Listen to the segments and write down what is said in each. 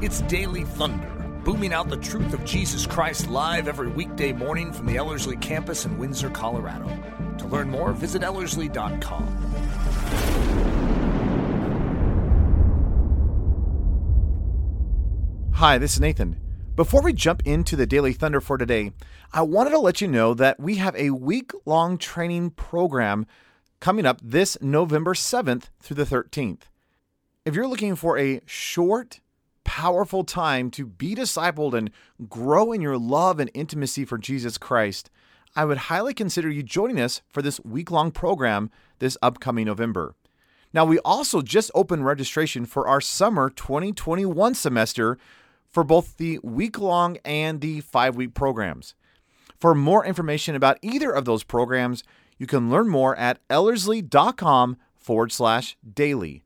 It's Daily Thunder, booming out the truth of Jesus Christ live every weekday morning from the Ellerslie campus in Windsor, Colorado. To learn more, visit Ellerslie.com. Hi, this is Nathan. Before we jump into the Daily Thunder for today, I wanted to let you know that we have a week long training program coming up this November 7th through the 13th. If you're looking for a short, powerful time to be discipled and grow in your love and intimacy for Jesus Christ, I would highly consider you joining us for this week long program this upcoming November. Now, we also just opened registration for our summer 2021 semester for both the week long and the five week programs. For more information about either of those programs, you can learn more at ellerslie.com forward slash daily.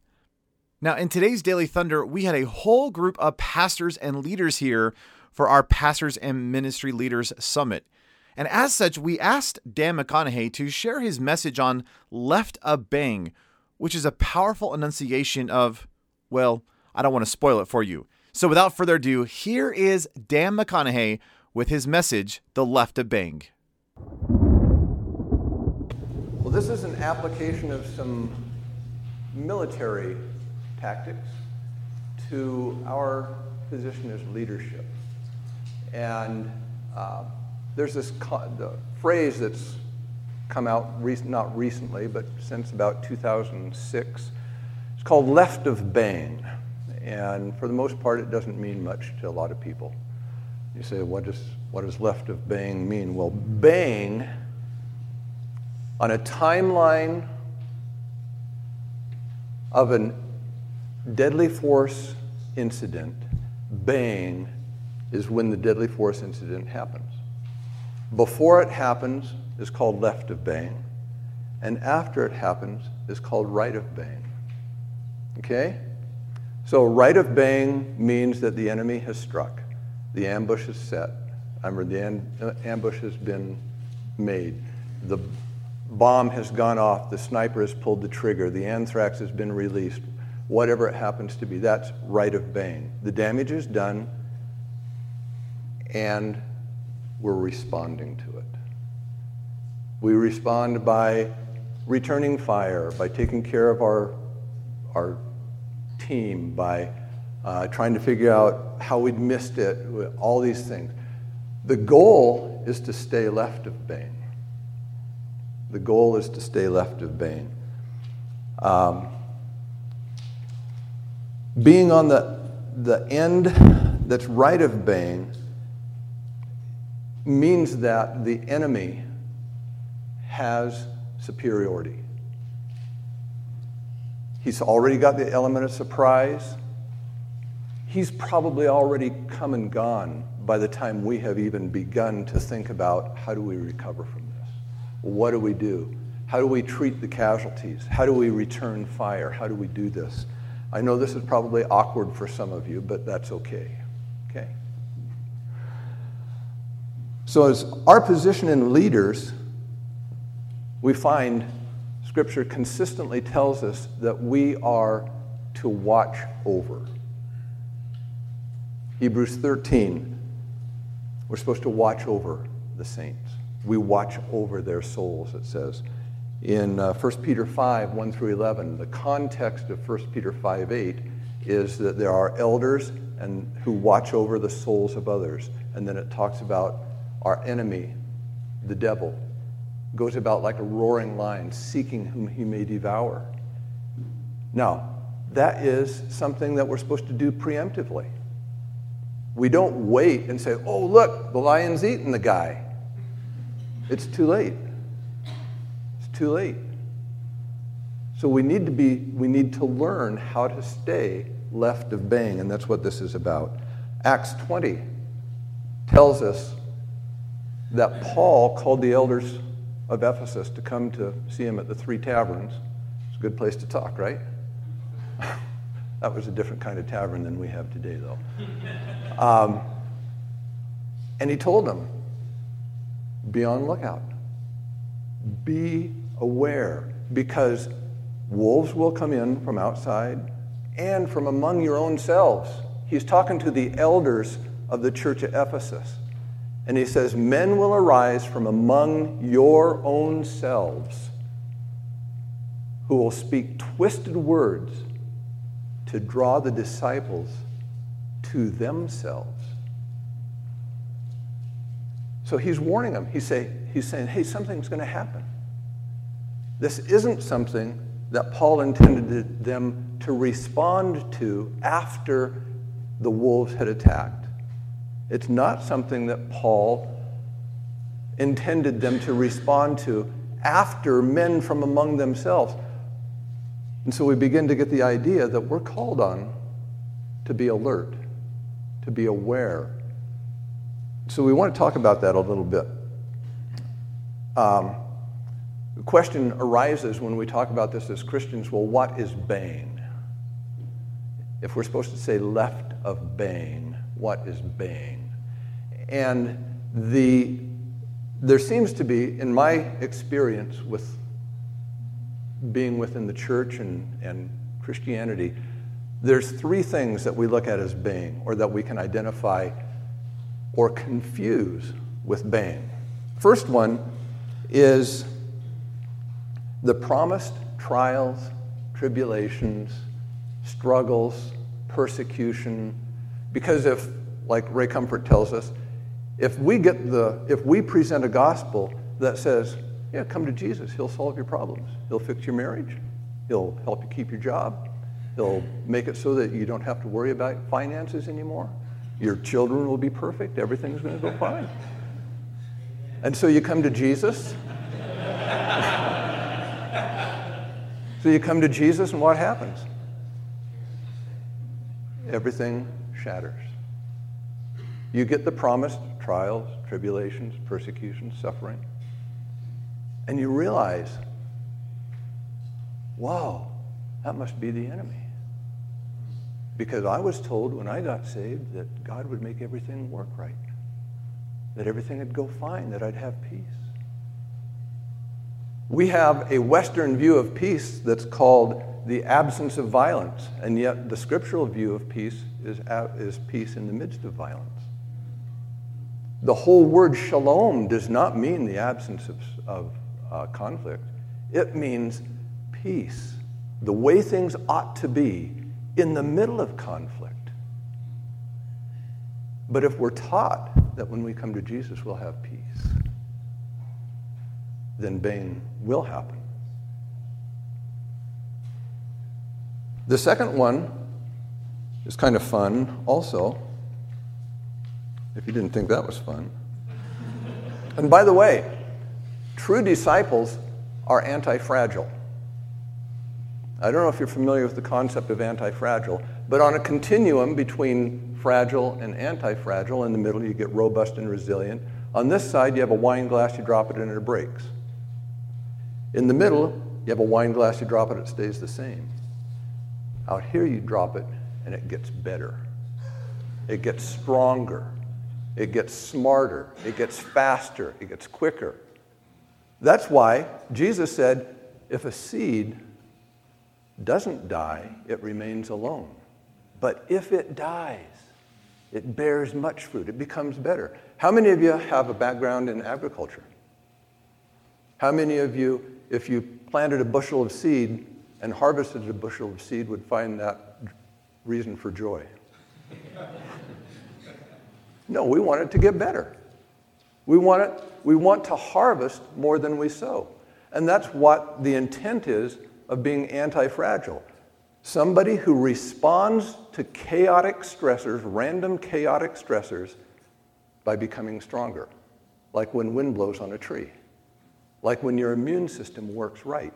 Now, in today's Daily Thunder, we had a whole group of pastors and leaders here for our Pastors and Ministry Leaders Summit. And as such, we asked Dan McConnaughey to share his message on Left a Bang, which is a powerful enunciation of, well, I don't want to spoil it for you. So without further ado, here is Dan McConnaughey with his message, The Left a Bang. Well, this is an application of some military tactics to our position as leadership. And uh, there's this the phrase that's come out not recently, but since about 2006. It's called left of bang. And for the most part, it doesn't mean much to a lot of people. You say, what does, what does left of bang mean? Well, bang, on a timeline of an deadly force incident, bang is when the deadly force incident happens. Before it happens is called left of bang, and after it happens is called right of bang. Okay? So, right of bang means that the enemy has struck, the ambush is set. I remember the an- uh, ambush has been made, the bomb has gone off, the sniper has pulled the trigger, the anthrax has been released, whatever it happens to be. That's right of bane. The damage is done, and we're responding to it. We respond by returning fire, by taking care of our, our team, by uh, trying to figure out how we'd missed it, all these things. The goal is to stay left of bang. The goal is to stay left of bang. Um, being on the, the end that's right of bang means that the enemy has superiority. He's already got the element of surprise. He's probably already come and gone by the time we have even begun to think about how do we recover from this? What do we do? How do we treat the casualties? How do we return fire? How do we do this? I know this is probably awkward for some of you, but that's okay. Okay? So, as our position in leaders, we find Scripture consistently tells us that we are to watch over. Hebrews 13, we're supposed to watch over the saints. We watch over their souls, it says. In uh, 1 Peter 5, 1 through 11, the context of 1 Peter 5, 8 is that there are elders and who watch over the souls of others. And then it talks about our enemy, the devil, goes about like a roaring lion, seeking whom he may devour. Now, that is something that we're supposed to do preemptively. We don't wait and say, oh, look, the lion's eating the guy. It's too late. Too late. So we need to be, we need to learn how to stay left of bang, and that's what this is about. Acts 20 tells us that Paul called the elders of Ephesus to come to see him at the three taverns. It's a good place to talk, right? that was a different kind of tavern than we have today, though. Um, and he told them, be on lookout. Be aware, because wolves will come in from outside and from among your own selves. He's talking to the elders of the church at Ephesus. And he says, Men will arise from among your own selves who will speak twisted words to draw the disciples to themselves. So he's warning them. He's, say, he's saying, hey, something's going to happen. This isn't something that Paul intended them to respond to after the wolves had attacked. It's not something that Paul intended them to respond to after men from among themselves. And so we begin to get the idea that we're called on to be alert, to be aware. So we want to talk about that a little bit. Um, the question arises when we talk about this as Christians well, what is baying? If we're supposed to say left of baying, what is baying? And the, there seems to be, in my experience with being within the church and, and Christianity, there's three things that we look at as baying, or that we can identify or confuse with baying. First one is the promised trials, tribulations, struggles, persecution. Because if, like Ray Comfort tells us, if we get the, if we present a gospel that says, yeah, come to Jesus. He'll solve your problems. He'll fix your marriage. He'll help you keep your job. He'll make it so that you don't have to worry about finances anymore. Your children will be perfect. Everything's going to go fine. And so you come to Jesus. So you come to Jesus, and what happens? Everything shatters. You get the promised trials, tribulations, persecutions, suffering. And you realize, wow, that must be the enemy. Because I was told when I got saved that God would make everything work right, that everything would go fine, that I'd have peace. We have a Western view of peace that's called the absence of violence, and yet the scriptural view of peace is, is peace in the midst of violence. The whole word shalom does not mean the absence of, of uh, conflict. It means peace, the way things ought to be in the middle of conflict. But if we're taught that when we come to Jesus we'll have peace, then baying will happen. The second one is kind of fun also, if you didn't think that was fun. And by the way, True disciples are anti fragile. I don't know if you're familiar with the concept of anti fragile, but on a continuum between fragile and anti fragile, in the middle you get robust and resilient. On this side, you have a wine glass, you drop it and it breaks. In the middle, you have a wine glass, you drop it, it stays the same. Out here, you drop it and it gets better. It gets stronger. It gets smarter. It gets faster. It gets quicker. That's why Jesus said, if a seed doesn't die, it remains alone. But if it dies, it bears much fruit. It becomes better. How many of you have a background in agriculture? How many of you, if you planted a bushel of seed and harvested a bushel of seed, would find that reason for joy? no, we want it to get better. We want, it, we want to harvest more than we sow. And that's what the intent is of being anti fragile. Somebody who responds to chaotic stressors, random chaotic stressors, by becoming stronger, like when wind blows on a tree, like when your immune system works right.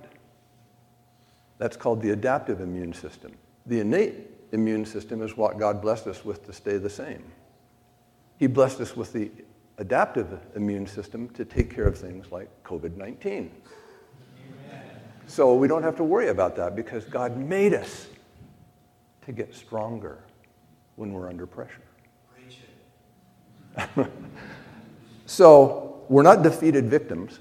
That's called the adaptive immune system. The innate immune system is what God blessed us with to stay the same. He blessed us with the adaptive immune system to take care of things like COVID 19. So we don't have to worry about that because God made us to get stronger when we're under pressure. so we're not defeated victims.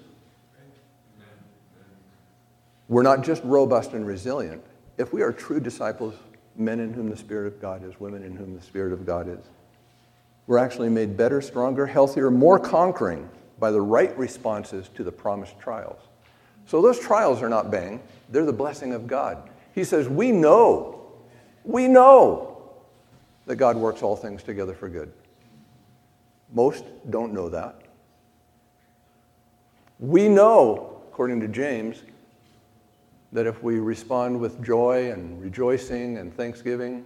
We're not just robust and resilient. If we are true disciples men in whom the Spirit of God is, women in whom the Spirit of God is. We're actually made better, stronger, healthier, more conquering by the right responses to the promised trials. So those trials are not bang, they're the blessing of God. He says, We know, we know that God works all things together for good. Most don't know that. We know, according to James, that if we respond with joy and rejoicing and thanksgiving,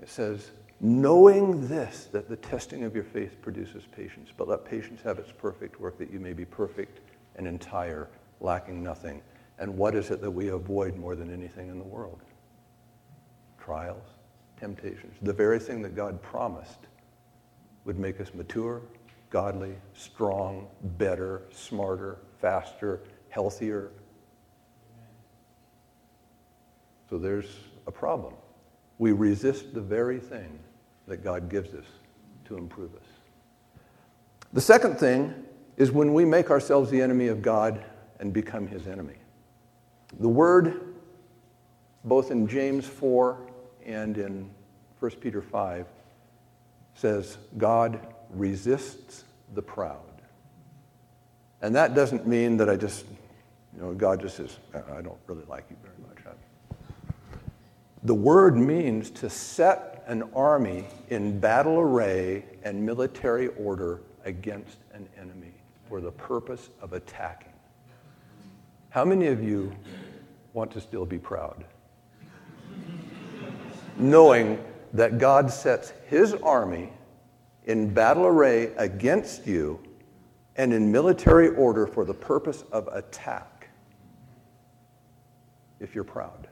it says, knowing this, that the testing of your faith produces patience, but let patience have its perfect work, that you may be perfect and entire, lacking nothing. And what is it that we avoid more than anything in the world? Trials, temptations, the very thing that God promised would make us mature, godly, strong, better, smarter, faster, healthier. So there's a problem. We resist the very thing that God gives us to improve us. The second thing is when we make ourselves the enemy of God and become his enemy. The word, both in James 4 and in 1 Peter 5, says God resists the proud. And that doesn't mean that I just, you know, God just says, uh, I don't really like you very much. The word means to set an army in battle array and military order against an enemy for the purpose of attacking. How many of you want to still be proud? Knowing that God sets his army in battle array against you and in military order for the purpose of attack if you're proud.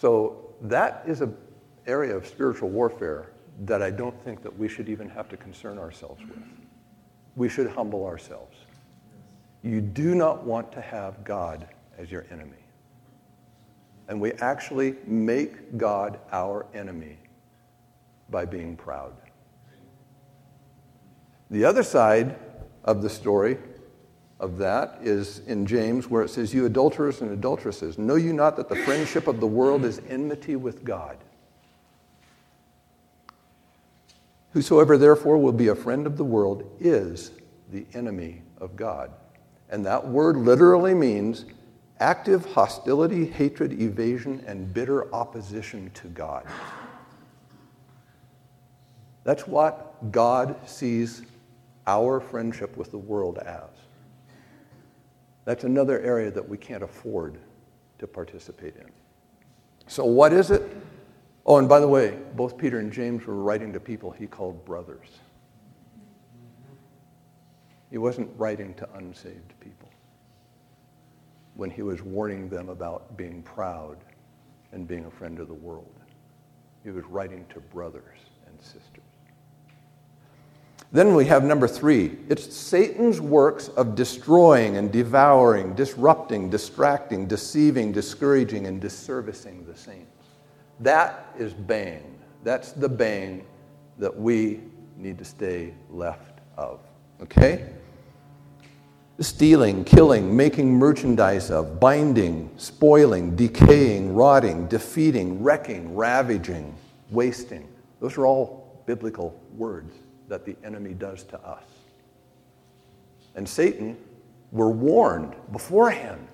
So that is an area of spiritual warfare that I don't think that we should even have to concern ourselves with. We should humble ourselves. You do not want to have God as your enemy. And we actually make God our enemy by being proud. The other side of the story of that is in James, where it says, You adulterers and adulteresses, know you not that the friendship of the world is enmity with God? Whosoever therefore will be a friend of the world is the enemy of God. And that word literally means active hostility, hatred, evasion, and bitter opposition to God. That's what God sees our friendship with the world as. That's another area that we can't afford to participate in. So, what is it? Oh, and by the way, both Peter and James were writing to people he called brothers. He wasn't writing to unsaved people when he was warning them about being proud and being a friend of the world. He was writing to brothers and sisters. Then we have number three it's Satan's works of destroying and devouring, disrupting, distracting, deceiving, discouraging, and disservicing the saints. That is bane. That's the bane that we need to stay left of. Okay? Stealing, killing, making merchandise of, binding, spoiling, decaying, rotting, defeating, wrecking, ravaging, wasting. Those are all biblical words that the enemy does to us. And Satan, we're warned beforehand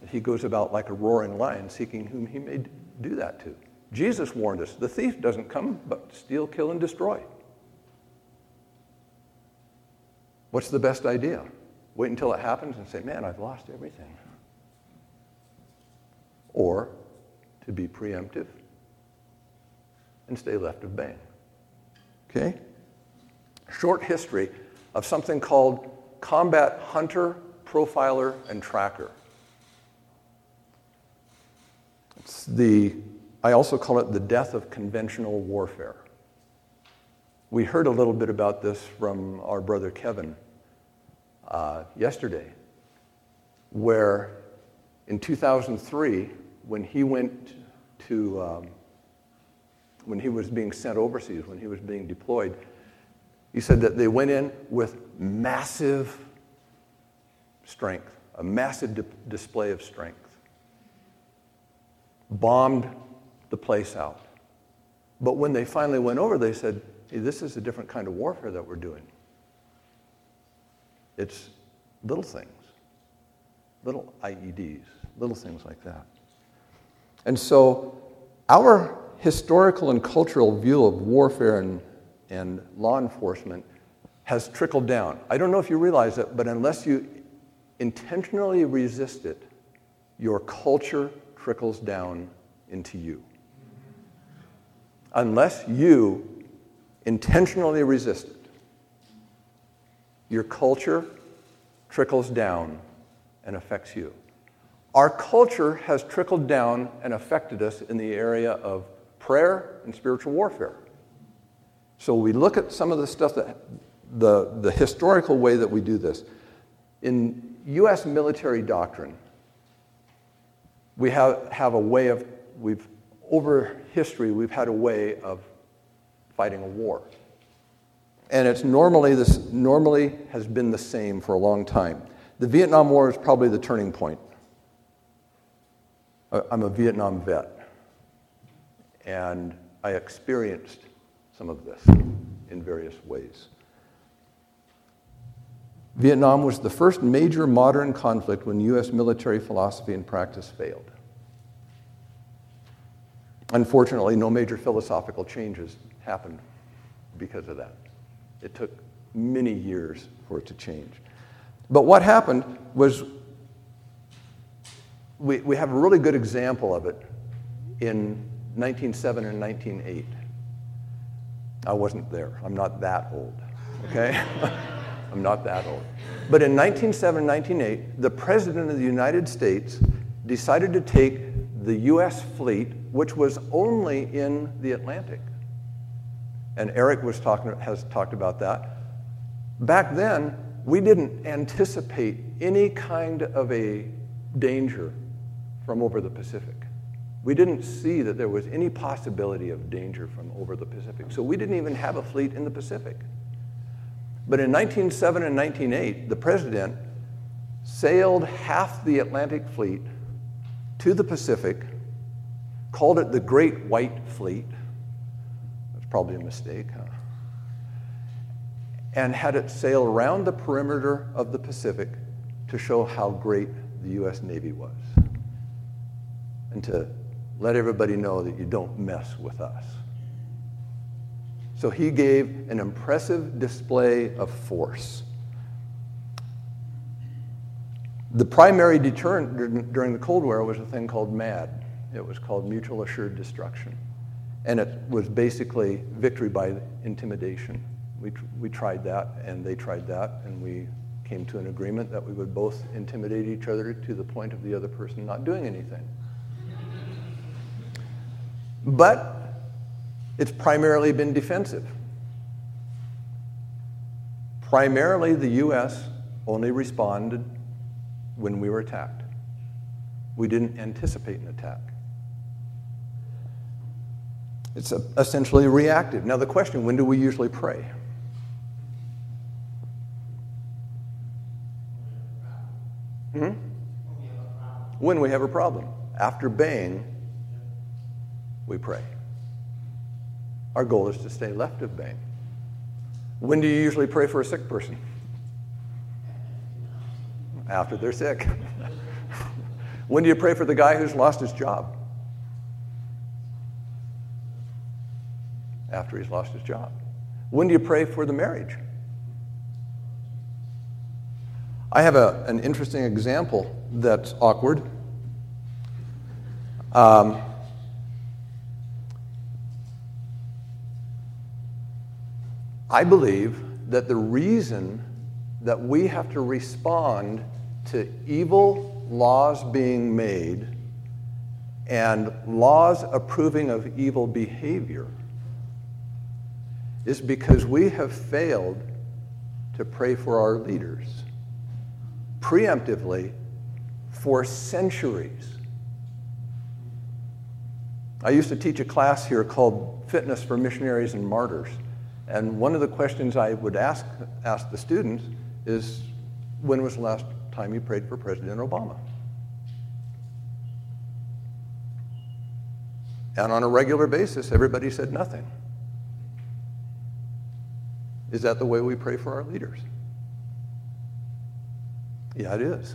that he goes about like a roaring lion seeking whom he may do that to. Jesus warned us the thief doesn't come but steal, kill, and destroy. What's the best idea? Wait until it happens and say, man, I've lost everything. Or to be preemptive and stay left of bang. Okay? Short history of something called combat hunter, profiler, and tracker. It's the, I also call it the death of conventional warfare. We heard a little bit about this from our brother Kevin uh, yesterday, where in 2003, when he went to, um, when he was being sent overseas, when he was being deployed, he said that they went in with massive strength, a massive di- display of strength. bombed the place out. But when they finally went over, they said, hey, this is a different kind of warfare that we're doing. It's little things, little IEDs, little things like that. And so our historical and cultural view of warfare and, and law enforcement has trickled down. I don't know if you realize it, but unless you intentionally resist it, your culture trickles down into you. Unless you intentionally resist it, your culture trickles down and affects you. Our culture has trickled down and affected us in the area of prayer and spiritual warfare. So we look at some of the stuff that the, the historical way that we do this. In U.S. military doctrine, we have, have a way of, we've, over history, we've had a way of fighting a war. And it's normally, this normally has been the same for a long time. The Vietnam War is probably the turning point. I'm a Vietnam vet, and I experienced some of this in various ways. Vietnam was the first major modern conflict when U.S. military philosophy and practice failed. Unfortunately, no major philosophical changes happened because of that. It took many years for it to change. But what happened was we, we have a really good example of it in 1907 and 1908. I wasn't there. I'm not that old, okay? I'm not that old. But in 1907 1908, the President of the United States decided to take the U.S. fleet, which was only in the Atlantic. And Eric was talking, has talked about that. Back then, we didn't anticipate any kind of a danger from over the Pacific. We didn't see that there was any possibility of danger from over the Pacific. So we didn't even have a fleet in the Pacific. But in 1907 and 1908, the president sailed half the Atlantic fleet to the Pacific, called it the Great White Fleet. That's probably a mistake, huh? And had it sail around the perimeter of the Pacific to show how great the U.S. Navy was and to let everybody know that you don't mess with us. So he gave an impressive display of force. The primary deterrent during the Cold War was a thing called MAD. It was called Mutual Assured Destruction. And it was basically victory by intimidation. We, we tried that, and they tried that, and we came to an agreement that we would both intimidate each other to the point of the other person not doing anything. But it's primarily been defensive. Primarily, the U.S. only responded when we were attacked. We didn't anticipate an attack. It's essentially reactive. Now, the question when do we usually pray? Hmm? When we have a problem. After baying, we pray. Our goal is to stay left of bang. When do you usually pray for a sick person? After they're sick. when do you pray for the guy who's lost his job? After he's lost his job. When do you pray for the marriage? I have a, an interesting example that's awkward. Um, I believe that the reason that we have to respond to evil laws being made and laws approving of evil behavior is because we have failed to pray for our leaders preemptively for centuries. I used to teach a class here called Fitness for Missionaries and Martyrs. And one of the questions I would ask, ask the students is when was the last time you prayed for President Obama? And on a regular basis, everybody said nothing. Is that the way we pray for our leaders? Yeah, it is,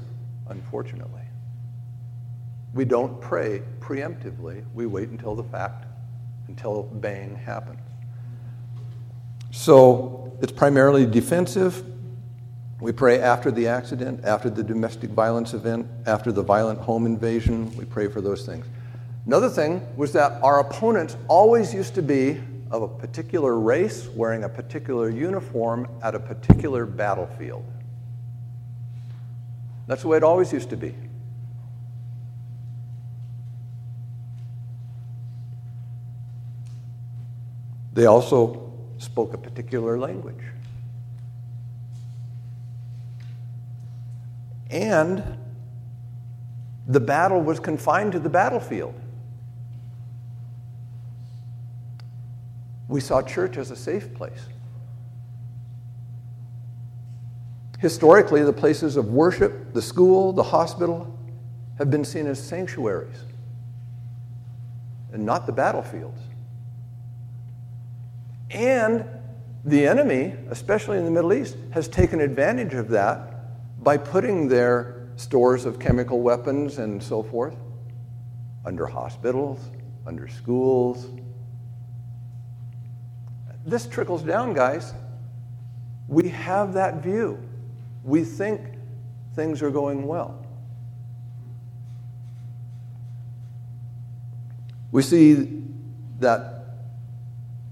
unfortunately. We don't pray preemptively. We wait until the fact, until bang happens. So it's primarily defensive. We pray after the accident, after the domestic violence event, after the violent home invasion. We pray for those things. Another thing was that our opponents always used to be of a particular race wearing a particular uniform at a particular battlefield. That's the way it always used to be. They also spoke a particular language. And the battle was confined to the battlefield. We saw church as a safe place. Historically, the places of worship, the school, the hospital, have been seen as sanctuaries and not the battlefields. And the enemy, especially in the Middle East, has taken advantage of that by putting their stores of chemical weapons and so forth under hospitals, under schools. This trickles down, guys. We have that view. We think things are going well. We see that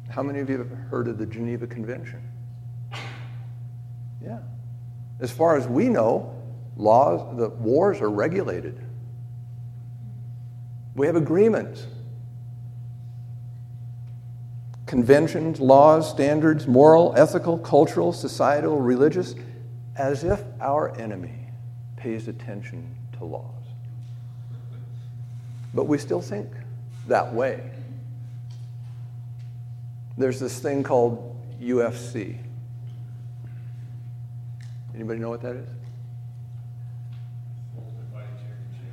how many of you have heard of the Geneva Convention? Yeah. As far as we know, laws, the wars are regulated. We have agreements. Conventions, laws, standards, moral, ethical, cultural, societal, religious, as if our enemy pays attention to laws. But we still think that way. There's this thing called UFC. Anybody know what that is?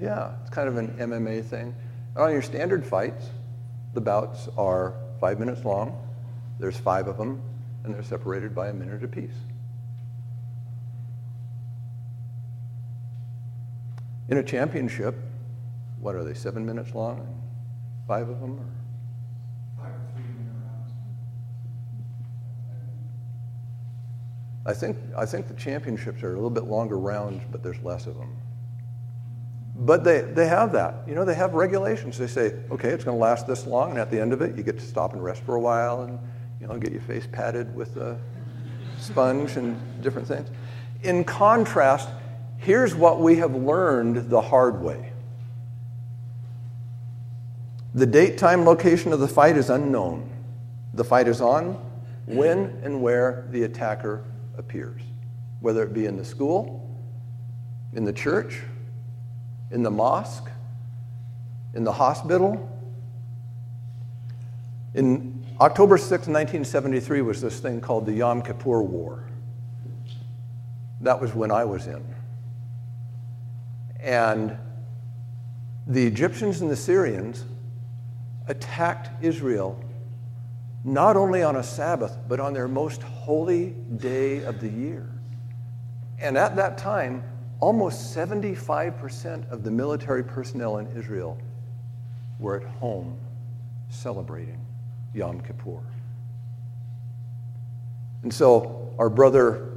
Yeah, it's kind of an MMA thing. On your standard fights, the bouts are five minutes long. There's five of them, and they're separated by a minute apiece. In a championship, what are they, seven minutes long? Five of them? Or? I think, I think the championships are a little bit longer rounds, but there's less of them. But they, they have that. You know, they have regulations. They say, okay, it's going to last this long, and at the end of it, you get to stop and rest for a while and, you know, get your face patted with a sponge and different things. In contrast, here's what we have learned the hard way the date, time, location of the fight is unknown. The fight is on when and where the attacker appears, whether it be in the school, in the church, in the mosque, in the hospital. In October 6, 1973, was this thing called the Yom Kippur War. That was when I was in. And the Egyptians and the Syrians attacked Israel not only on a Sabbath, but on their most holy day of the year. And at that time, almost 75% of the military personnel in Israel were at home celebrating Yom Kippur. And so our brother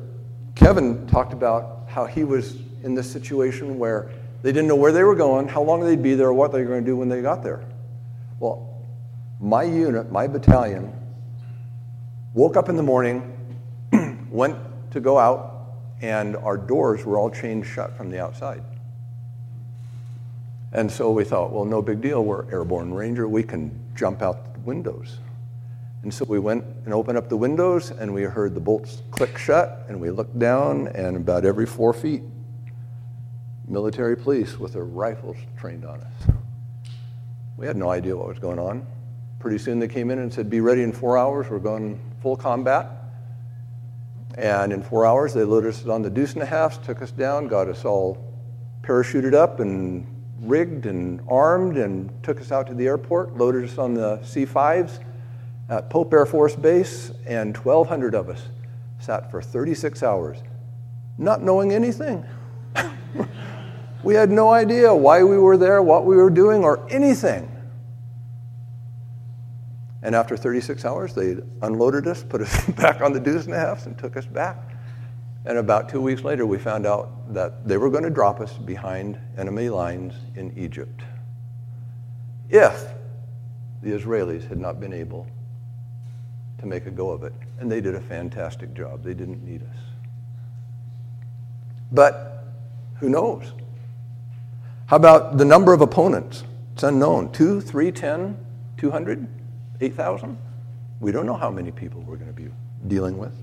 Kevin talked about how he was in this situation where they didn't know where they were going, how long they'd be there, what they were going to do when they got there. Well, my unit, my battalion, woke up in the morning, went to go out, and our doors were all chained shut from the outside. And so we thought, well, no big deal. We're airborne ranger. We can jump out the windows. And so we went and opened up the windows, and we heard the bolts click shut, and we looked down, and about every four feet, military police with their rifles trained on us. We had no idea what was going on. Pretty soon they came in and said, Be ready in four hours. We're going full combat. And in four hours, they loaded us on the deuce and a half, took us down, got us all parachuted up, and rigged and armed and took us out to the airport, loaded us on the C 5s at Pope Air Force Base, and 1,200 of us sat for 36 hours, not knowing anything. we had no idea why we were there, what we were doing, or anything. And after 36 hours, they unloaded us, put us back on the deuce and a half, and took us back. And about two weeks later, we found out that they were going to drop us behind enemy lines in Egypt if the Israelis had not been able to make a go of it. And they did a fantastic job. They didn't need us. But who knows? How about the number of opponents? It's unknown. Two, three, ten, two hundred, eight thousand? We don't know how many people we're going to be dealing with.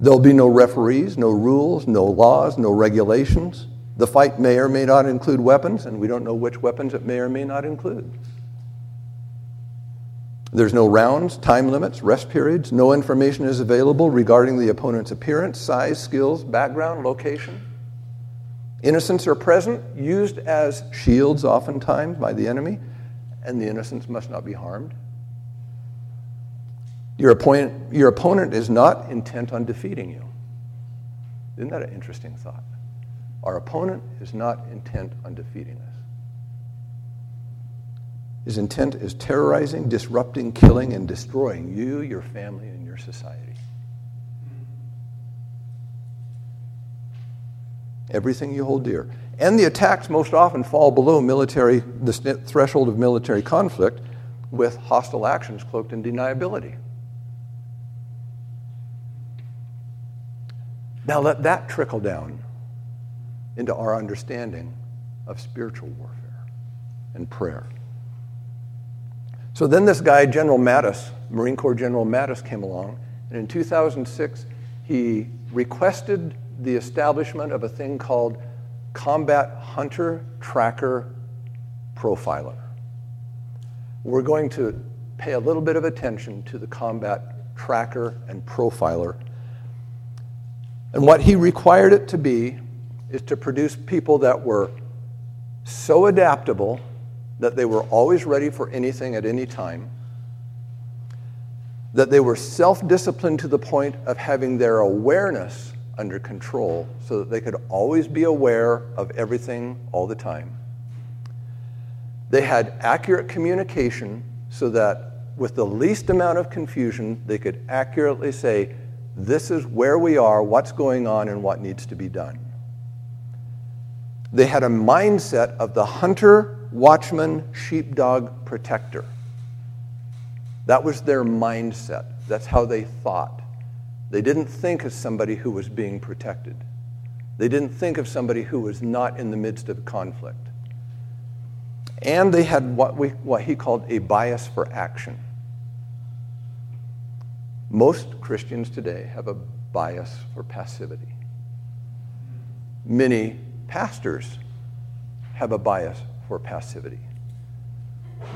There'll be no referees, no rules, no laws, no regulations. The fight may or may not include weapons, and we don't know which weapons it may or may not include. There's no rounds, time limits, rest periods. No information is available regarding the opponent's appearance, size, skills, background, location. Innocents are present, used as shields oftentimes by the enemy, and the innocents must not be harmed. Your opponent, your opponent is not intent on defeating you. Isn't that an interesting thought? Our opponent is not intent on defeating us. His intent is terrorizing, disrupting, killing, and destroying you, your family, and your society. Everything you hold dear. And the attacks most often fall below military, the threshold of military conflict with hostile actions cloaked in deniability. Now let that trickle down into our understanding of spiritual warfare and prayer. So then this guy, General Mattis, Marine Corps General Mattis, came along, and in 2006, he requested the establishment of a thing called Combat Hunter Tracker Profiler. We're going to pay a little bit of attention to the combat tracker and profiler. And what he required it to be is to produce people that were so adaptable that they were always ready for anything at any time, that they were self disciplined to the point of having their awareness under control so that they could always be aware of everything all the time. They had accurate communication so that with the least amount of confusion, they could accurately say, This is where we are, what's going on, and what needs to be done. They had a mindset of the hunter watchman, sheepdog, protector. That was their mindset. That's how they thought. They didn't think of somebody who was being protected. They didn't think of somebody who was not in the midst of conflict. And they had what, we, what he called a bias for action. Most Christians today have a bias for passivity. Many pastors have a bias for passivity.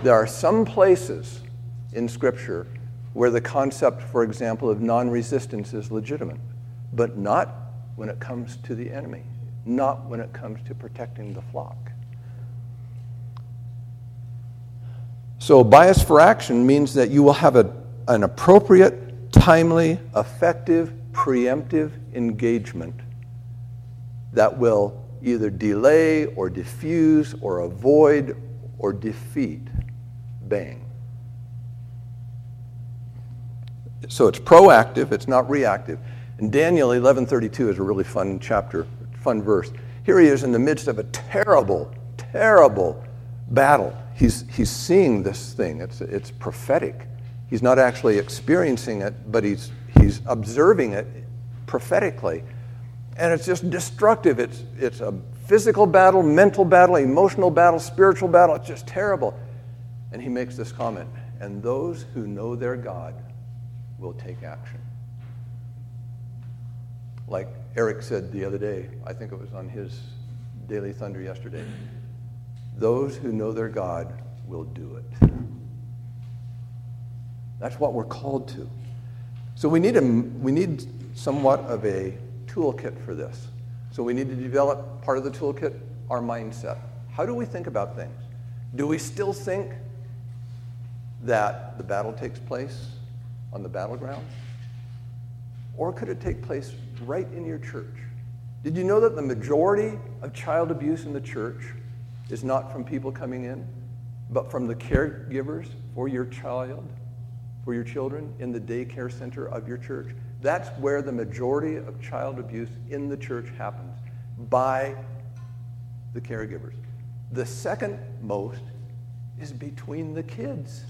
There are some places in Scripture where the concept, for example, of non resistance is legitimate, but not when it comes to the enemy, not when it comes to protecting the flock. So, bias for action means that you will have a, an appropriate, timely, effective, preemptive engagement that will either delay or diffuse or avoid or defeat. Bang. So it's proactive, it's not reactive. And Daniel 11:32 is a really fun chapter, fun verse. Here he is in the midst of a terrible, terrible battle. He's, he's seeing this thing. It's, it's prophetic. He's not actually experiencing it, but he's, he's observing it prophetically. And it's just destructive. It's, it's a physical battle, mental battle, emotional battle, spiritual battle. It's just terrible. And he makes this comment and those who know their God will take action. Like Eric said the other day, I think it was on his Daily Thunder yesterday those who know their God will do it. That's what we're called to. So we need, a, we need somewhat of a toolkit for this. So we need to develop part of the toolkit, our mindset. How do we think about things? Do we still think that the battle takes place on the battleground? Or could it take place right in your church? Did you know that the majority of child abuse in the church is not from people coming in, but from the caregivers for your child, for your children in the daycare center of your church? That's where the majority of child abuse in the church happens by the caregivers. The second most is between the kids.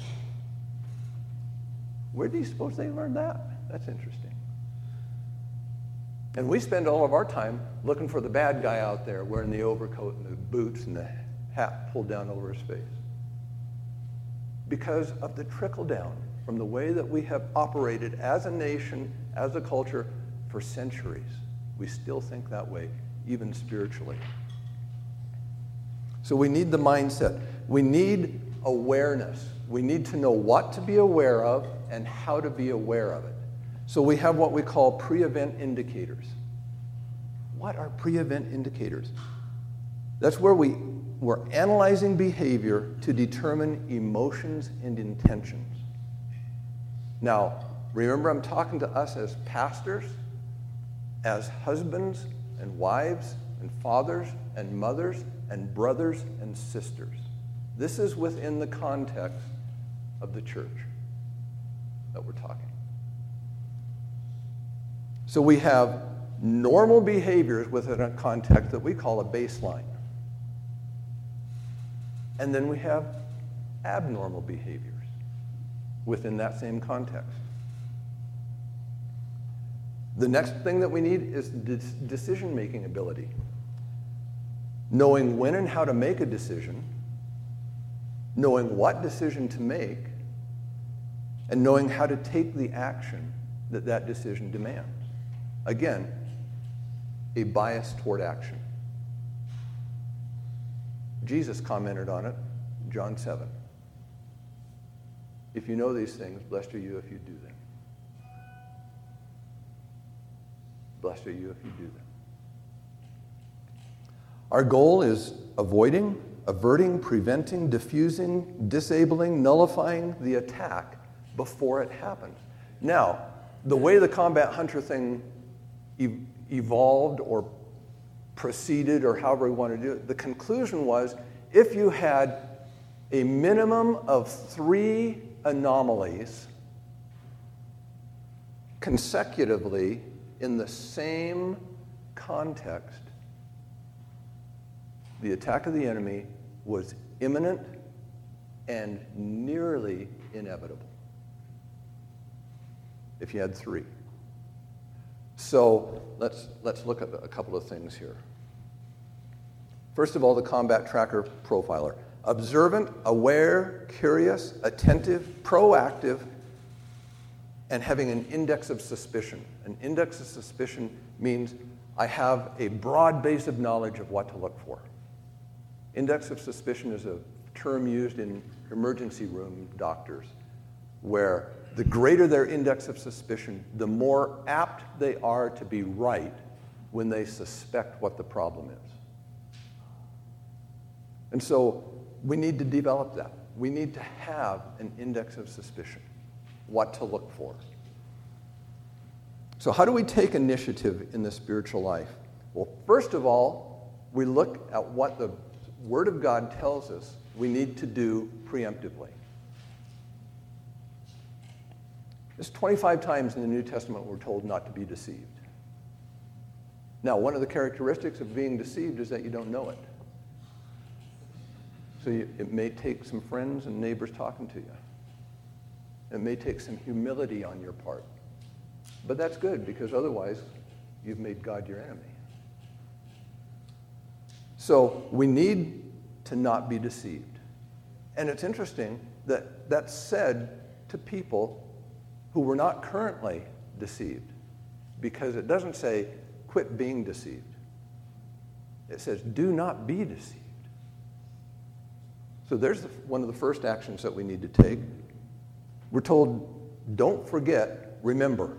Where do you suppose they learned that? That's interesting. And we spend all of our time looking for the bad guy out there wearing the overcoat and the boots and the hat pulled down over his face. Because of the trickle down from the way that we have operated as a nation, as a culture, for centuries. We still think that way, even spiritually. So we need the mindset. We need awareness. We need to know what to be aware of and how to be aware of it. So we have what we call pre event indicators. What are pre event indicators? That's where we, we're analyzing behavior to determine emotions and intentions. Now, remember, I'm talking to us as pastors, as husbands and wives, and fathers and mothers, and brothers and sisters. This is within the context of the church that we're talking. So we have normal behaviors within a context that we call a baseline. And then we have abnormal behaviors within that same context. The next thing that we need is decision making ability. Knowing when and how to make a decision, knowing what decision to make, and knowing how to take the action that that decision demands. Again, a bias toward action. Jesus commented on it, John 7. If you know these things, blessed are you if you do them. Blessed are you if you do them. Our goal is avoiding, averting, preventing, diffusing, disabling, nullifying the attack before it happens. Now, the way the combat hunter thing evolved or proceeded, or however we want to do it, the conclusion was if you had a minimum of three anomalies consecutively in the same context, the attack of the enemy was imminent and nearly inevitable. If you had three. So let's, let's look at a couple of things here. First of all, the combat tracker profiler observant, aware, curious, attentive, proactive, and having an index of suspicion. An index of suspicion means I have a broad base of knowledge of what to look for. Index of suspicion is a term used in emergency room doctors where the greater their index of suspicion, the more apt they are to be right when they suspect what the problem is. And so we need to develop that. We need to have an index of suspicion, what to look for. So, how do we take initiative in the spiritual life? Well, first of all, we look at what the Word of God tells us we need to do preemptively. There's 25 times in the New Testament we're told not to be deceived. Now, one of the characteristics of being deceived is that you don't know it. So you, it may take some friends and neighbors talking to you. It may take some humility on your part. But that's good because otherwise you've made God your enemy. So we need to not be deceived. And it's interesting that that's said to people who were not currently deceived because it doesn't say quit being deceived. It says do not be deceived. So there's the, one of the first actions that we need to take. We're told, don't forget, remember.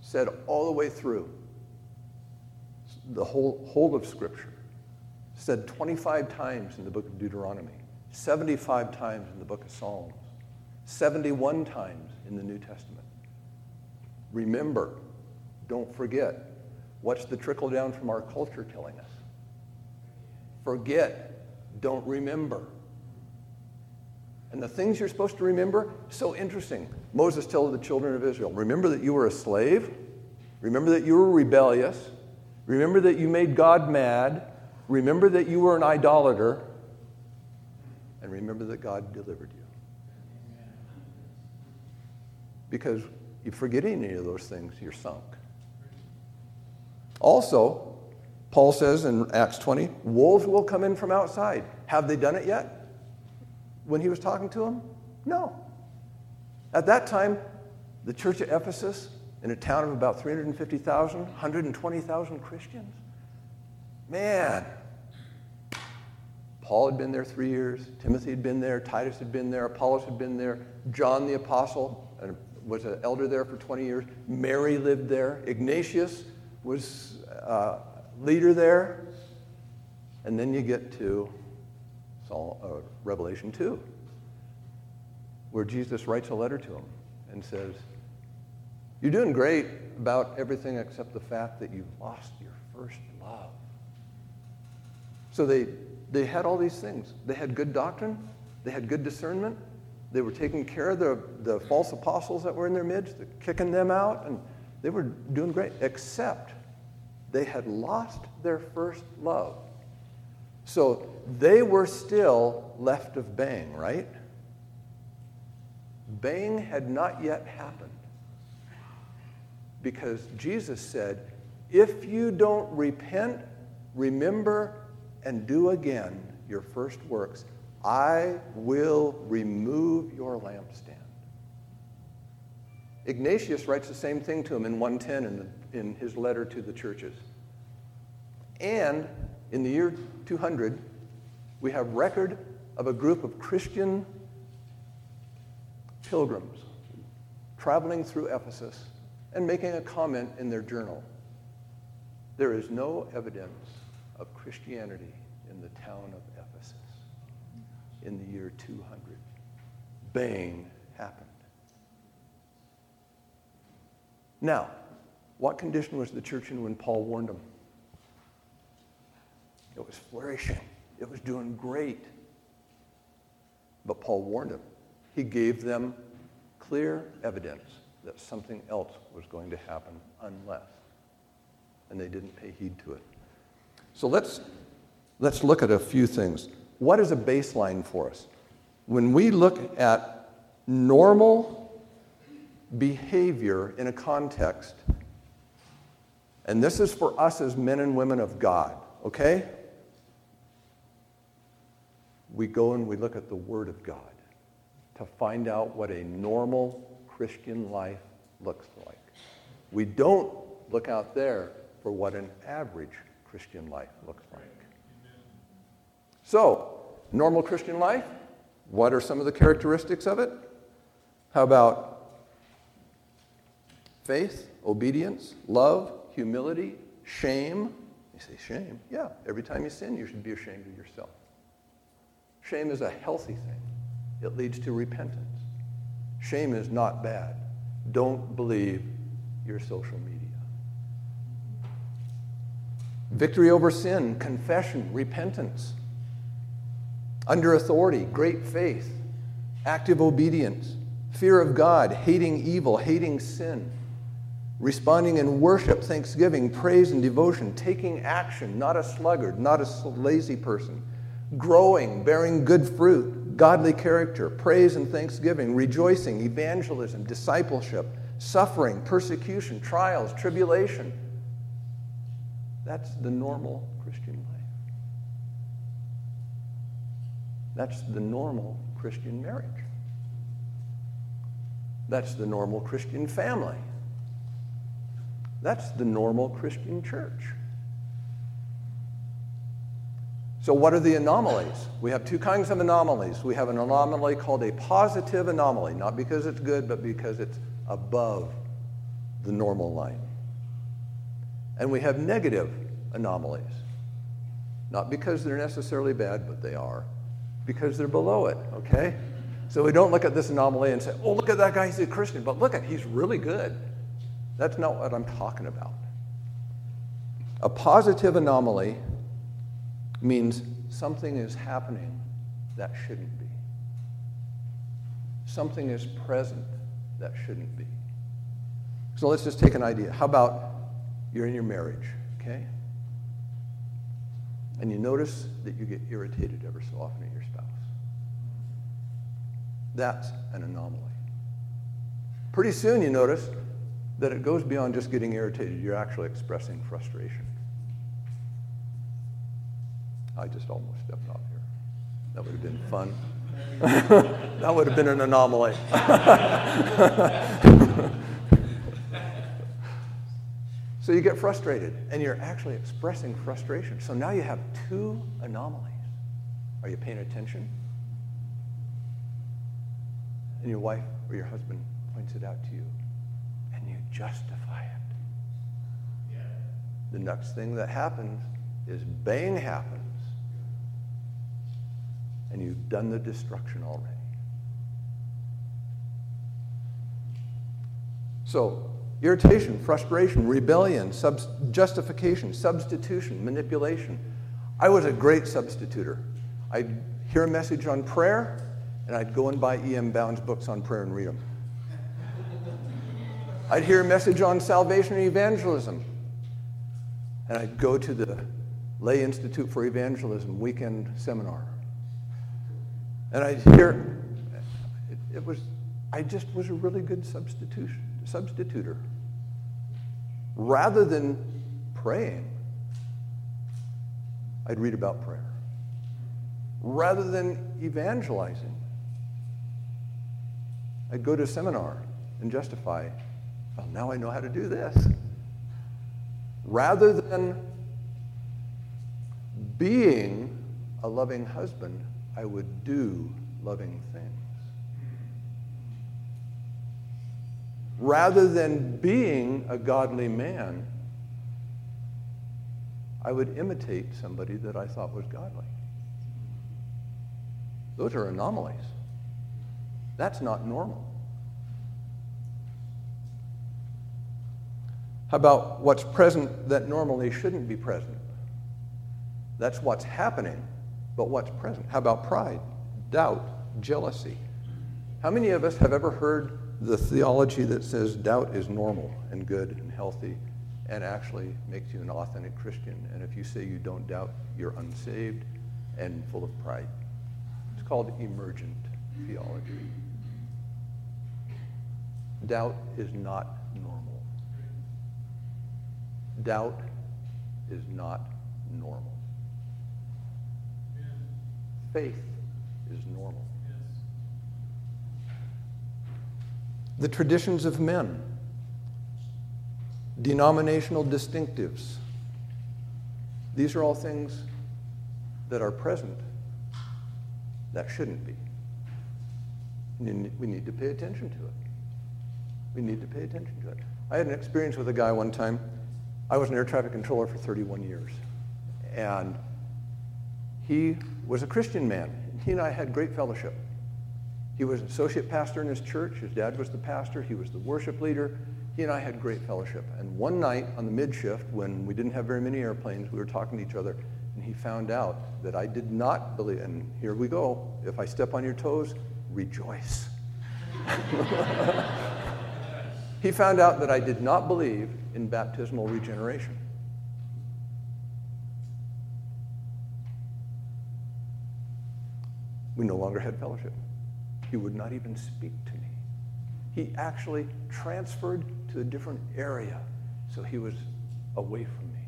Said all the way through the whole, whole of Scripture. said 25 times in the book of Deuteronomy, 75 times in the book of Psalms, 71 times in the New Testament. Remember, don't forget. What's the trickle down from our culture telling us? Forget, don't remember. And the things you're supposed to remember, so interesting. Moses tells the children of Israel, remember that you were a slave, remember that you were rebellious, remember that you made God mad, remember that you were an idolater, and remember that God delivered you. Because you forget any of those things, you're sunk. Also, Paul says in Acts 20, wolves will come in from outside. Have they done it yet? When he was talking to them? No. At that time, the church of Ephesus, in a town of about 350,000, 120,000 Christians. Man, Paul had been there three years, Timothy had been there, Titus had been there, Apollos had been there, John the Apostle was an elder there for 20 years, Mary lived there, Ignatius was uh, leader there. And then you get to Saul, uh, Revelation 2, where Jesus writes a letter to him and says, You're doing great about everything except the fact that you've lost your first love. So they, they had all these things. They had good doctrine, they had good discernment, they were taking care of the, the false apostles that were in their midst, kicking them out, and they were doing great, except they had lost their first love. So they were still left of Bang, right? Bang had not yet happened. Because Jesus said, if you don't repent, remember, and do again your first works, I will remove your lampstand. Ignatius writes the same thing to him in 110 in, the, in his letter to the churches. And in the year 200, we have record of a group of Christian pilgrims traveling through Ephesus and making a comment in their journal. There is no evidence of Christianity in the town of Ephesus in the year 200. Bang happened. Now, what condition was the church in when Paul warned them? It was flourishing. It was doing great. But Paul warned them. He gave them clear evidence that something else was going to happen unless. And they didn't pay heed to it. So let's, let's look at a few things. What is a baseline for us? When we look at normal behavior in a context. And this is for us as men and women of God, okay? We go and we look at the Word of God to find out what a normal Christian life looks like. We don't look out there for what an average Christian life looks like. So, normal Christian life, what are some of the characteristics of it? How about Faith, obedience, love, humility, shame. You say, shame? Yeah, every time you sin, you should be ashamed of yourself. Shame is a healthy thing, it leads to repentance. Shame is not bad. Don't believe your social media. Victory over sin, confession, repentance. Under authority, great faith, active obedience, fear of God, hating evil, hating sin responding in worship, thanksgiving, praise, and devotion, taking action, not a sluggard, not a lazy person, growing, bearing good fruit, godly character, praise and thanksgiving, rejoicing, evangelism, discipleship, suffering, persecution, trials, tribulation. That's the normal Christian life. That's the normal Christian marriage. That's the normal Christian family. That's the normal Christian church. So, what are the anomalies? We have two kinds of anomalies. We have an anomaly called a positive anomaly, not because it's good, but because it's above the normal line. And we have negative anomalies. Not because they're necessarily bad, but they are. Because they're below it, okay? So we don't look at this anomaly and say, oh, look at that guy, he's a Christian, but look at, he's really good. That's not what I'm talking about. A positive anomaly means something is happening that shouldn't be. Something is present that shouldn't be. So let's just take an idea. How about you're in your marriage, okay? And you notice that you get irritated ever so often at your spouse. That's an anomaly. Pretty soon you notice that it goes beyond just getting irritated. You're actually expressing frustration. I just almost stepped off here. That would have been fun. that would have been an anomaly. so you get frustrated, and you're actually expressing frustration. So now you have two anomalies. Are you paying attention? And your wife or your husband points it out to you, justify it. The next thing that happens is bang happens and you've done the destruction already. So, irritation, frustration, rebellion, justification, substitution, manipulation. I was a great substituter. I'd hear a message on prayer, and I'd go and buy E.M. Bounds books on prayer and read them. I'd hear a message on salvation and evangelism, and I'd go to the Lay Institute for Evangelism weekend seminar. And I'd hear, it, it, was, I just was a really good substitution, substituter. Rather than praying, I'd read about prayer. Rather than evangelizing, I'd go to a seminar and justify, well, now I know how to do this. Rather than being a loving husband, I would do loving things. Rather than being a godly man, I would imitate somebody that I thought was godly. Those are anomalies. That's not normal. About what's present that normally shouldn't be present? That's what's happening but what's present. How about pride, doubt, jealousy? How many of us have ever heard the theology that says doubt is normal and good and healthy and actually makes you an authentic Christian? And if you say you don't doubt, you're unsaved and full of pride. It's called emergent theology. Doubt is not. Doubt is not normal faith is normal. The traditions of men, denominational distinctives, these are all things that are present that shouldn't be. We need to pay attention to it. We need to pay attention to it. I had an experience with a guy one time. I was an air traffic controller for 31 years. And he was a Christian man. He and I had great fellowship. He was an associate pastor in his church. His dad was the pastor. He was the worship leader. He and I had great fellowship. And one night on the mid shift, when we didn't have very many airplanes, we were talking to each other, and he found out that I did not believe. And here we go. If I step on your toes, rejoice. he found out that I did not believe in baptismal regeneration. we no longer had fellowship. He would not even speak to me. He actually transferred to a different area, so he was away from me.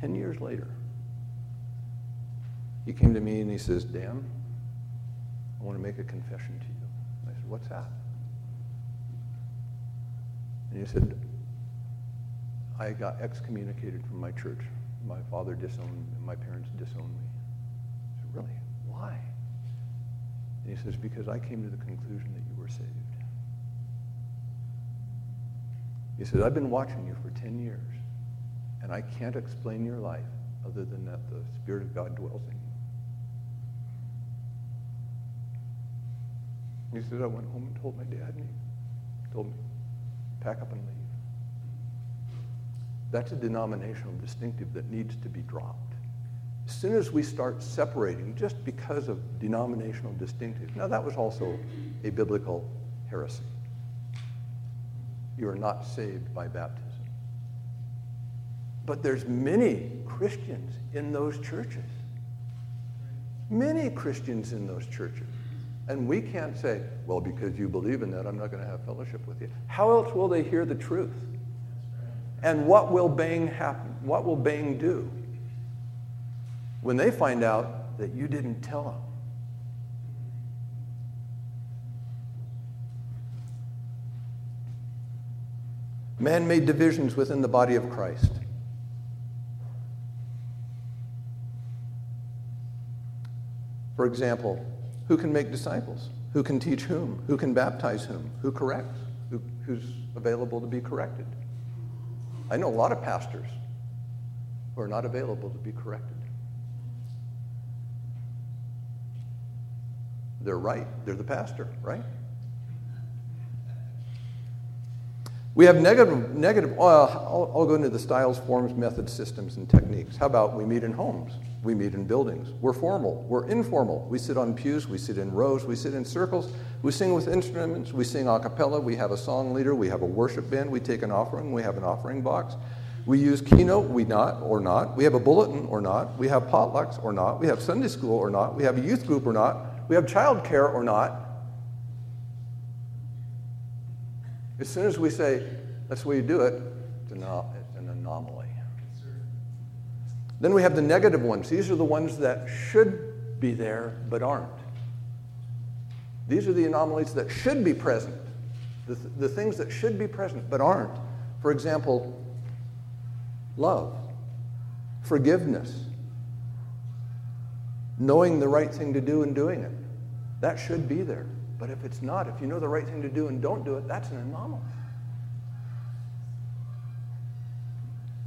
Ten years later, he came to me and he says, Dan, I want to make a confession to you. What's that? And he said, I got excommunicated from my church my father disowned, me. my parents disowned me. I said, really? Why? And he says, because I came to the conclusion that you were saved. He said, I've been watching you for 10 years. And I can't explain your life other than that the Spirit of God dwells in you. He said, I went home and told my dad, and he told me, pack up and leave. That's a denominational distinctive that needs to be dropped. As soon as we start separating just because of denominational distinctive, now that was also a biblical heresy. You are not saved by baptism. But there's many Christians in those churches. Many Christians in those churches. And we can't say, well, because you believe in that, I'm not going to have fellowship with you. How else will they hear the truth? And what will Bang happen? What will Bang do when they find out that you didn't tell them? Man made divisions within the body of Christ. For example, who can make disciples? Who can teach whom? Who can baptize whom? Who corrects? Who, who's available to be corrected? I know a lot of pastors who are not available to be corrected. They're right. They're the pastor, right? We have negative, negative uh, I'll, I'll, go into the styles, forms, methods, systems, and techniques. How about we meet in homes? We meet in buildings. We're formal. We're informal. We sit on pews. We sit in rows. We sit in circles. We sing with instruments. We sing a cappella. We have a song leader. We have a worship band. We take an offering. We have an offering box. We use keynote, we not or not. We have a bulletin or not. We have potlucks or not. We have Sunday school or not. We have a youth group or not. We have childcare, or not. As soon as we say, that's the way you do it, it's an anomaly. Then we have the negative ones. These are the ones that should be there but aren't. These are the anomalies that should be present, the, th- the things that should be present but aren't. For example, love, forgiveness, knowing the right thing to do and doing it. That should be there. But if it's not, if you know the right thing to do and don't do it, that's an anomaly.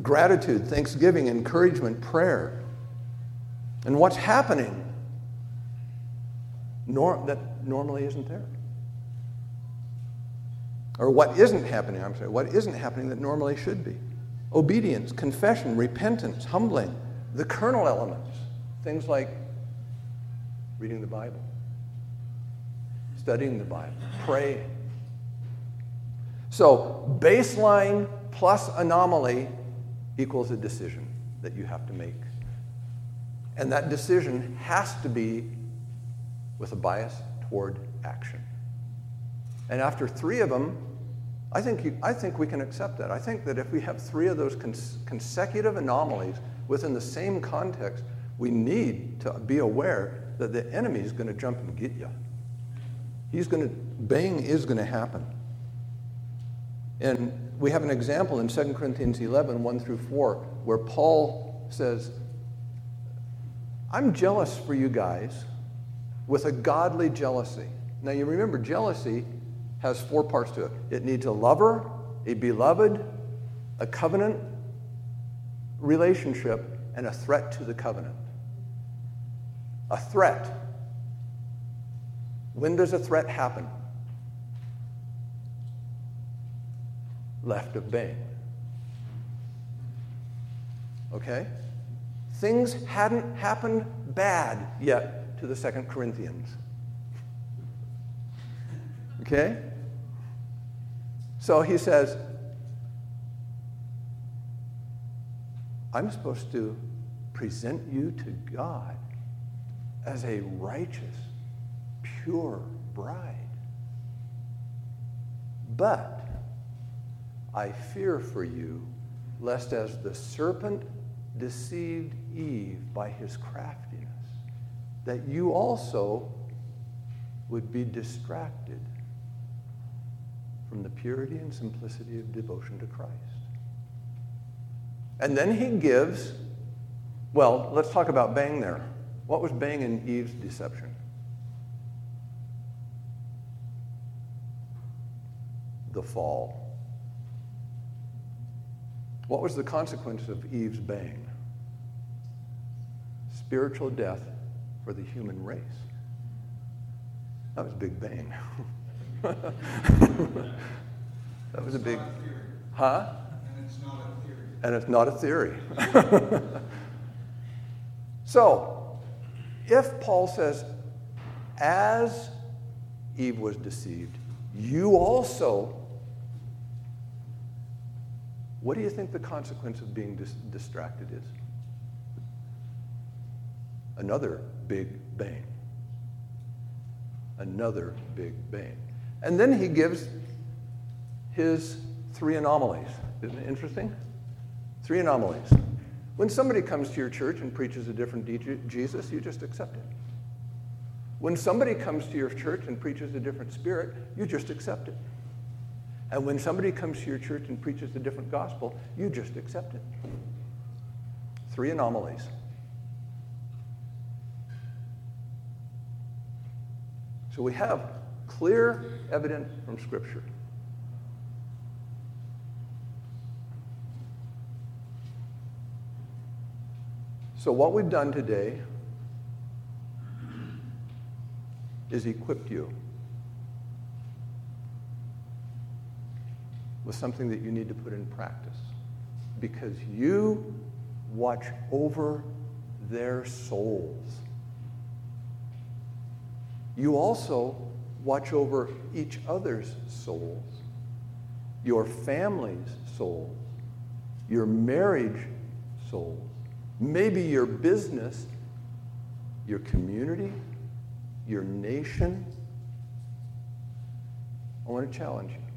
Gratitude, thanksgiving, encouragement, prayer. And what's happening nor- that normally isn't there. Or what isn't happening, I'm sorry, what isn't happening that normally should be. Obedience, confession, repentance, humbling, the kernel elements, things like reading the Bible studying the Bible, praying. So, baseline plus anomaly equals a decision that you have to make. And that decision has to be with a bias toward action. And after three of them, I think, you, I think we can accept that. I think that if we have three of those cons- consecutive anomalies within the same context, we need to be aware that the enemy is going to jump and get you. He's going to, bang is going to happen. And we have an example in 2 Corinthians 11, 1 through 4, where Paul says, I'm jealous for you guys with a godly jealousy. Now, you remember, jealousy has four parts to it it needs a lover, a beloved, a covenant relationship, and a threat to the covenant. A threat when does a threat happen? Left of Bang. Okay? Things hadn't happened bad yet to the Second Corinthians. Okay? So he says, I'm supposed to present you to God as a righteous pure bride. But I fear for you, lest as the serpent deceived Eve by his craftiness, that you also would be distracted from the purity and simplicity of devotion to Christ. And then he gives, well, let's talk about Bang there. What was Bang and Eve's deception? the fall. What was the consequence of Eve's bang? Spiritual death for the human race. That was Big Bang. that was a big. Huh? And it's not a theory. And it's not a theory. so, if Paul says, as Eve was deceived, you also, what do you think the consequence of being dis- distracted is? Another big bang. Another big bang. And then he gives his three anomalies. Isn't it interesting? Three anomalies. When somebody comes to your church and preaches a different Jesus, you just accept it. When somebody comes to your church and preaches a different spirit, you just accept it. And when somebody comes to your church and preaches a different gospel, you just accept it. Three anomalies. So we have clear evidence from Scripture. So, what we've done today is equipped you with something that you need to put in practice because you watch over their souls. You also watch over each other's souls, your family's souls, your marriage souls, maybe your business, your community, your nation. I want to challenge you.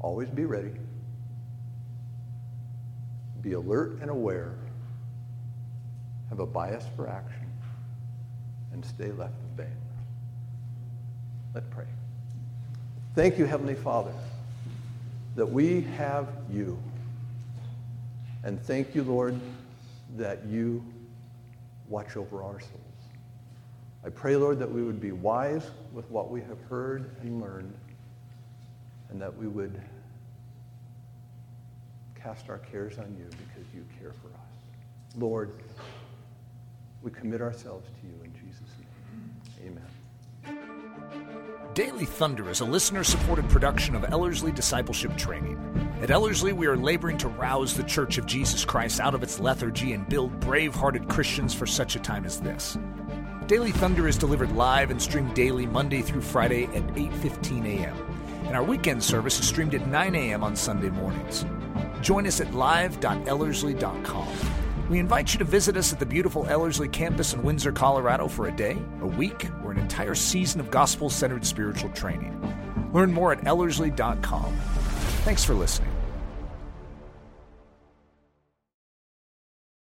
Always be ready. Be alert and aware. Have a bias for action. And stay left of bang. Let's pray. Thank you, Heavenly Father, that we have you. And thank you, Lord, that you watch over our souls. I pray, Lord, that we would be wise with what we have heard and learned, and that we would cast our cares on you because you care for us. Lord, we commit ourselves to you in Jesus' name. Amen. Daily Thunder is a listener supported production of Ellerslie Discipleship Training. At Ellerslie, we are laboring to rouse the Church of Jesus Christ out of its lethargy and build brave hearted Christians for such a time as this. Daily Thunder is delivered live and streamed daily Monday through Friday at 8:15 a.m. And our weekend service is streamed at 9 a.m. on Sunday mornings. Join us at live.ellerslie.com. We invite you to visit us at the beautiful Ellerslie campus in Windsor, Colorado for a day, a week, or an entire season of gospel centered spiritual training. Learn more at Ellerslie.com. Thanks for listening.